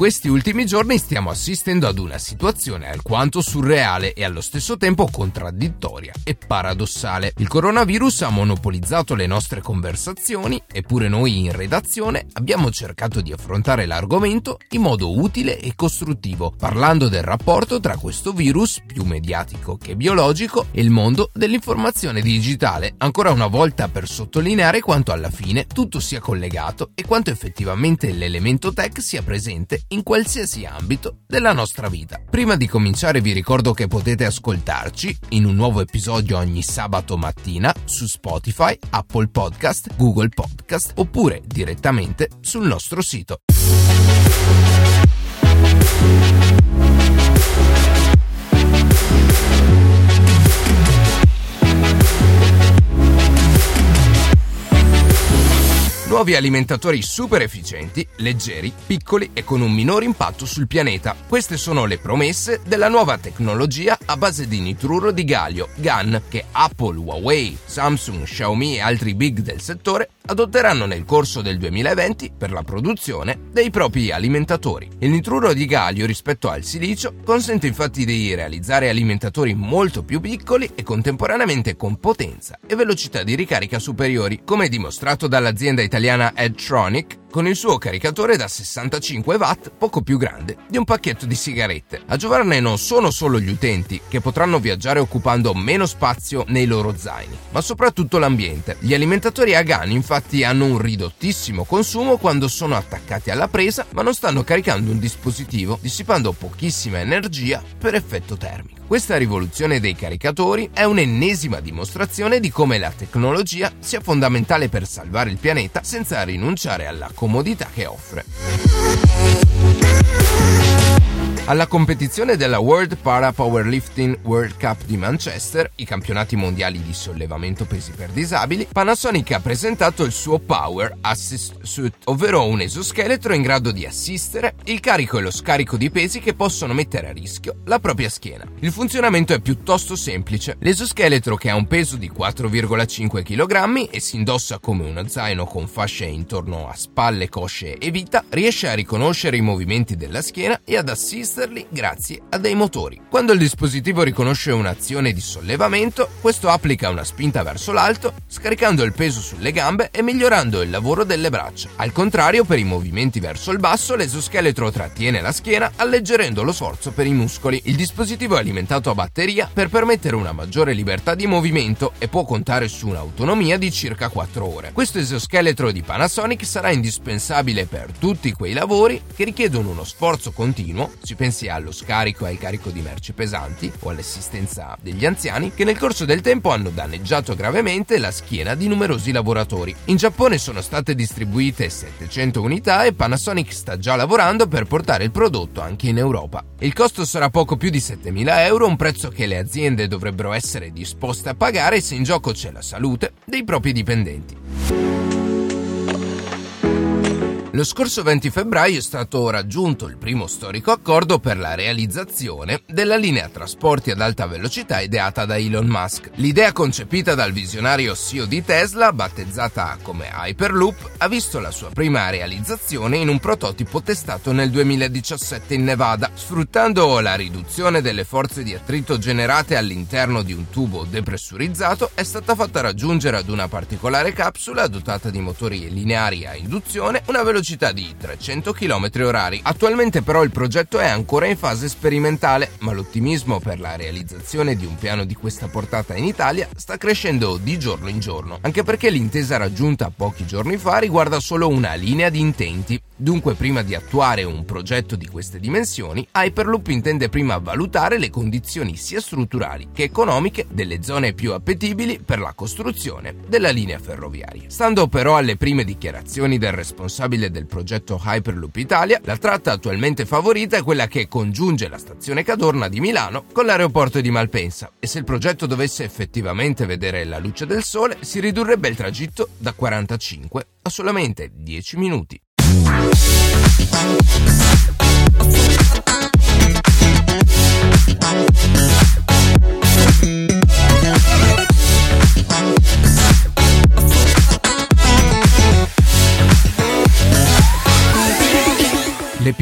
Questi ultimi giorni stiamo assistendo ad una situazione alquanto surreale e allo stesso tempo contraddittoria e paradossale. Il coronavirus ha monopolizzato le nostre conversazioni, eppure noi in redazione abbiamo cercato di affrontare l'argomento in modo utile e costruttivo, parlando del rapporto tra questo virus, più mediatico che biologico, e il mondo dell'informazione digitale, ancora una volta per sottolineare quanto alla fine tutto sia collegato e quanto effettivamente l'elemento tech sia presente in qualsiasi ambito della nostra vita. Prima di cominciare vi ricordo che potete ascoltarci in un nuovo episodio ogni sabato mattina su Spotify, Apple Podcast, Google Podcast oppure direttamente sul nostro sito. Nuovi alimentatori super efficienti, leggeri, piccoli e con un minore impatto sul pianeta. Queste sono le promesse della nuova tecnologia a base di nitruro di galio, GAN, che Apple, Huawei, Samsung, Xiaomi e altri big del settore adotteranno nel corso del 2020 per la produzione dei propri alimentatori. Il nitruro di galio rispetto al silicio consente infatti di realizzare alimentatori molto più piccoli e contemporaneamente con potenza e velocità di ricarica superiori, come dimostrato dall'azienda italiana Edtronic con il suo caricatore da 65 watt poco più grande di un pacchetto di sigarette. A giovarne non sono solo gli utenti, che potranno viaggiare occupando meno spazio nei loro zaini, ma soprattutto l'ambiente. Gli alimentatori a GAN infatti hanno un ridottissimo consumo quando sono attaccati alla presa, ma non stanno caricando un dispositivo, dissipando pochissima energia per effetto termico. Questa rivoluzione dei caricatori è un'ennesima dimostrazione di come la tecnologia sia fondamentale per salvare il pianeta senza rinunciare alla comodità che offre. Alla competizione della World Para Powerlifting World Cup di Manchester, i campionati mondiali di sollevamento pesi per disabili, Panasonic ha presentato il suo Power Assist Suit, ovvero un esoscheletro in grado di assistere il carico e lo scarico di pesi che possono mettere a rischio la propria schiena. Il funzionamento è piuttosto semplice. L'esoscheletro, che ha un peso di 4,5 kg e si indossa come uno zaino con fasce intorno a spalle, cosce e vita, riesce a riconoscere i movimenti della schiena e ad assistere assisterli grazie a dei motori. Quando il dispositivo riconosce un'azione di sollevamento, questo applica una spinta verso l'alto, scaricando il peso sulle gambe e migliorando il lavoro delle braccia. Al contrario, per i movimenti verso il basso, l'esoscheletro trattiene la schiena, alleggerendo lo sforzo per i muscoli. Il dispositivo è alimentato a batteria per permettere una maggiore libertà di movimento e può contare su un'autonomia di circa 4 ore. Questo esoscheletro di Panasonic sarà indispensabile per tutti quei lavori che richiedono uno sforzo continuo, si pensa pensi allo scarico e al carico di merci pesanti o all'assistenza degli anziani, che nel corso del tempo hanno danneggiato gravemente la schiena di numerosi lavoratori. In Giappone sono state distribuite 700 unità e Panasonic sta già lavorando per portare il prodotto anche in Europa. Il costo sarà poco più di 7.000 euro, un prezzo che le aziende dovrebbero essere disposte a pagare se in gioco c'è la salute dei propri dipendenti. Lo scorso 20 febbraio è stato raggiunto il primo storico accordo per la realizzazione della linea trasporti ad alta velocità ideata da Elon Musk. L'idea concepita dal visionario CEO di Tesla, battezzata come Hyperloop, ha visto la sua prima realizzazione in un prototipo testato nel 2017 in Nevada. Sfruttando la riduzione delle forze di attrito generate all'interno di un tubo depressurizzato, è stata fatta raggiungere ad una particolare capsula dotata di motori lineari a induzione una velocità velocità di 300 km orari. Attualmente però il progetto è ancora in fase sperimentale, ma l'ottimismo per la realizzazione di un piano di questa portata in Italia sta crescendo di giorno in giorno, anche perché l'intesa raggiunta pochi giorni fa riguarda solo una linea di intenti. Dunque, prima di attuare un progetto di queste dimensioni, Hyperloop intende prima valutare le condizioni sia strutturali che economiche delle zone più appetibili per la costruzione della linea ferroviaria. Stando però alle prime dichiarazioni del responsabile del progetto Hyperloop Italia, la tratta attualmente favorita è quella che congiunge la stazione Cadorna di Milano con l'aeroporto di Malpensa e se il progetto dovesse effettivamente vedere la luce del sole si ridurrebbe il tragitto da 45 a solamente 10 minuti. Thank you.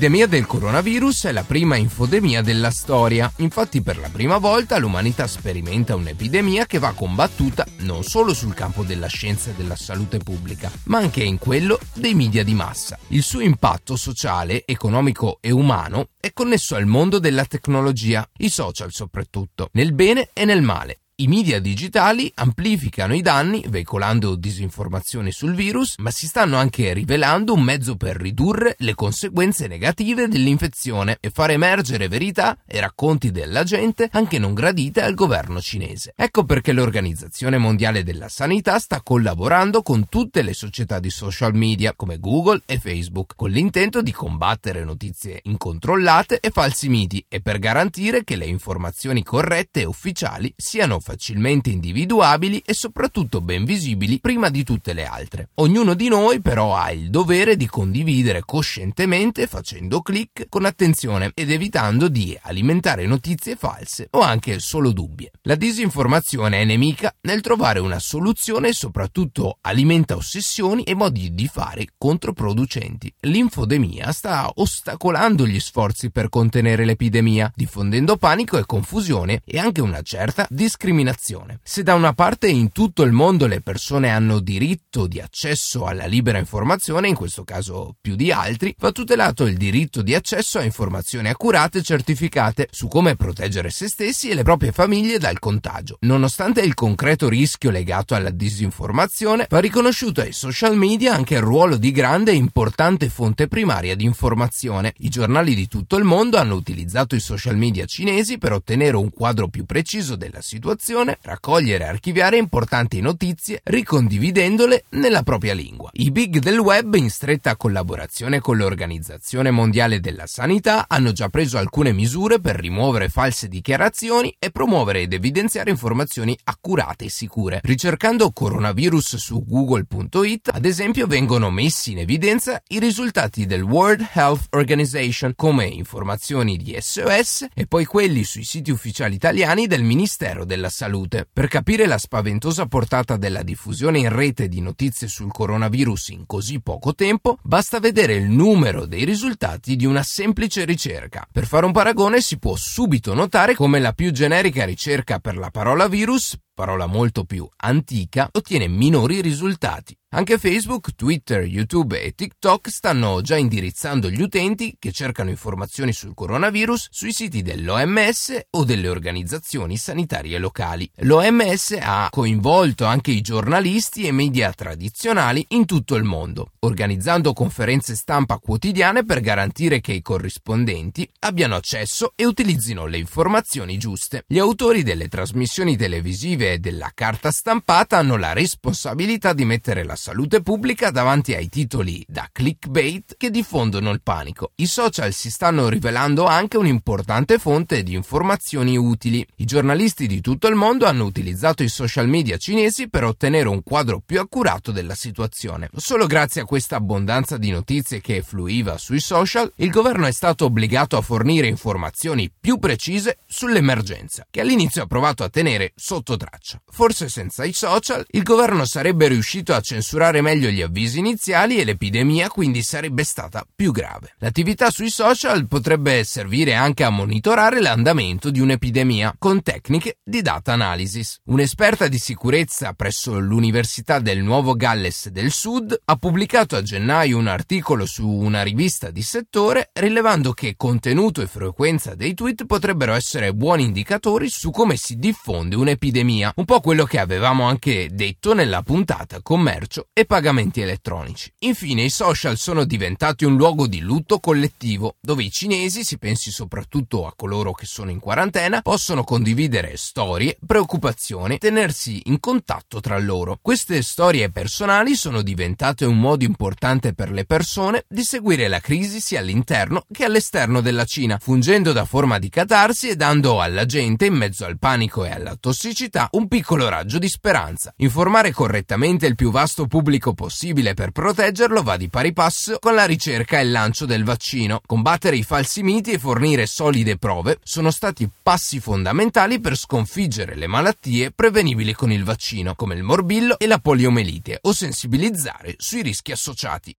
L'epidemia del coronavirus è la prima infodemia della storia. Infatti per la prima volta l'umanità sperimenta un'epidemia che va combattuta non solo sul campo della scienza e della salute pubblica, ma anche in quello dei media di massa. Il suo impatto sociale, economico e umano è connesso al mondo della tecnologia, i social soprattutto, nel bene e nel male. I media digitali amplificano i danni veicolando disinformazioni sul virus, ma si stanno anche rivelando un mezzo per ridurre le conseguenze negative dell'infezione e far emergere verità e racconti della gente anche non gradite al governo cinese. Ecco perché l'Organizzazione Mondiale della Sanità sta collaborando con tutte le società di social media come Google e Facebook con l'intento di combattere notizie incontrollate e falsi miti e per garantire che le informazioni corrette e ufficiali siano facilmente individuabili e soprattutto ben visibili prima di tutte le altre. Ognuno di noi però ha il dovere di condividere coscientemente facendo clic con attenzione ed evitando di alimentare notizie false o anche solo dubbie. La disinformazione è nemica nel trovare una soluzione e soprattutto alimenta ossessioni e modi di fare controproducenti. L'infodemia sta ostacolando gli sforzi per contenere l'epidemia, diffondendo panico e confusione e anche una certa discriminazione discriminazione. Se da una parte in tutto il mondo le persone hanno diritto di accesso alla libera informazione, in questo caso più di altri, va tutelato il diritto di accesso a informazioni accurate e certificate su come proteggere se stessi e le proprie famiglie dal contagio. Nonostante il concreto rischio legato alla disinformazione, va riconosciuto ai social media anche il ruolo di grande e importante fonte primaria di informazione. I giornali di tutto il mondo hanno utilizzato i social media cinesi per ottenere un quadro più preciso della situazione informazione, raccogliere e archiviare importanti notizie ricondividendole nella propria lingua. I big del web, in stretta collaborazione con l'Organizzazione Mondiale della Sanità, hanno già preso alcune misure per rimuovere false dichiarazioni e promuovere ed evidenziare informazioni accurate e sicure. Ricercando coronavirus su google.it, ad esempio, vengono messi in evidenza i risultati del World Health Organization come informazioni di SOS e poi quelli sui siti ufficiali italiani del Ministero della Salute. Per capire la spaventosa portata della diffusione in rete di notizie sul coronavirus in così poco tempo, basta vedere il numero dei risultati di una semplice ricerca. Per fare un paragone si può subito notare come la più generica ricerca per la parola virus parola molto più antica, ottiene minori risultati. Anche Facebook, Twitter, YouTube e TikTok stanno già indirizzando gli utenti che cercano informazioni sul coronavirus sui siti dell'OMS o delle organizzazioni sanitarie locali. L'OMS ha coinvolto anche i giornalisti e media tradizionali in tutto il mondo, organizzando conferenze stampa quotidiane per garantire che i corrispondenti abbiano accesso e utilizzino le informazioni giuste. Gli autori delle trasmissioni televisive della carta stampata hanno la responsabilità di mettere la salute pubblica davanti ai titoli da clickbait che diffondono il panico. I social si stanno rivelando anche un'importante fonte di informazioni utili. I giornalisti di tutto il mondo hanno utilizzato i social media cinesi per ottenere un quadro più accurato della situazione. Solo grazie a questa abbondanza di notizie che fluiva sui social, il governo è stato obbligato a fornire informazioni più precise sull'emergenza, che all'inizio ha provato a tenere sotto traccia traccia. Forse senza i social il governo sarebbe riuscito a censurare meglio gli avvisi iniziali e l'epidemia quindi sarebbe stata più grave. L'attività sui social potrebbe servire anche a monitorare l'andamento di un'epidemia con tecniche di data analysis. Un'esperta di sicurezza presso l'Università del Nuovo Galles del Sud ha pubblicato a gennaio un articolo su una rivista di settore rilevando che contenuto e frequenza dei tweet potrebbero essere buoni indicatori su come si diffonde un'epidemia un po' quello che avevamo anche detto nella puntata commercio e pagamenti elettronici. Infine i social sono diventati un luogo di lutto collettivo, dove i cinesi, si pensi soprattutto a coloro che sono in quarantena, possono condividere storie, preoccupazioni, tenersi in contatto tra loro. Queste storie personali sono diventate un modo importante per le persone di seguire la crisi sia all'interno che all'esterno della Cina, fungendo da forma di catarsi e dando alla gente, in mezzo al panico e alla tossicità, un piccolo raggio di speranza. Informare correttamente il più vasto pubblico possibile per proteggerlo va di pari passo con la ricerca e il lancio del vaccino. Combattere i falsi miti e fornire solide prove sono stati passi fondamentali per sconfiggere le malattie prevenibili con il vaccino, come il morbillo e la poliomelite, o sensibilizzare sui rischi associati.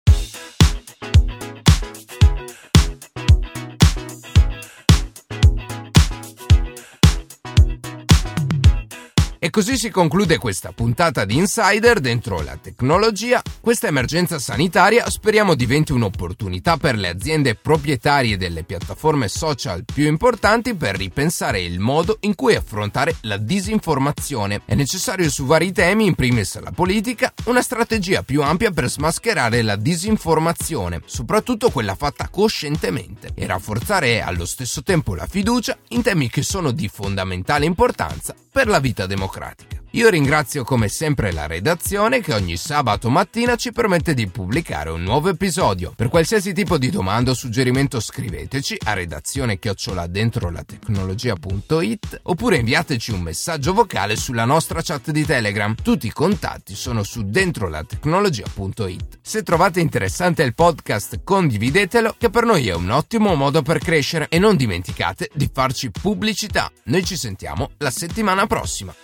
E così si conclude questa puntata di Insider dentro la tecnologia. Questa emergenza sanitaria speriamo diventi un'opportunità per le aziende proprietarie delle piattaforme social più importanti per ripensare il modo in cui affrontare la disinformazione. È necessario su vari temi, in primis la politica, una strategia più ampia per smascherare la disinformazione, soprattutto quella fatta coscientemente, e rafforzare allo stesso tempo la fiducia in temi che sono di fondamentale importanza per la vita democratica. Io ringrazio come sempre la redazione che ogni sabato mattina ci permette di pubblicare un nuovo episodio. Per qualsiasi tipo di domanda o suggerimento scriveteci a redazione chiocciola oppure inviateci un messaggio vocale sulla nostra chat di Telegram. Tutti i contatti sono su dentro la tecnologia.it. Se trovate interessante il podcast condividetelo che per noi è un ottimo modo per crescere e non dimenticate di farci pubblicità. Noi ci sentiamo la settimana prossima.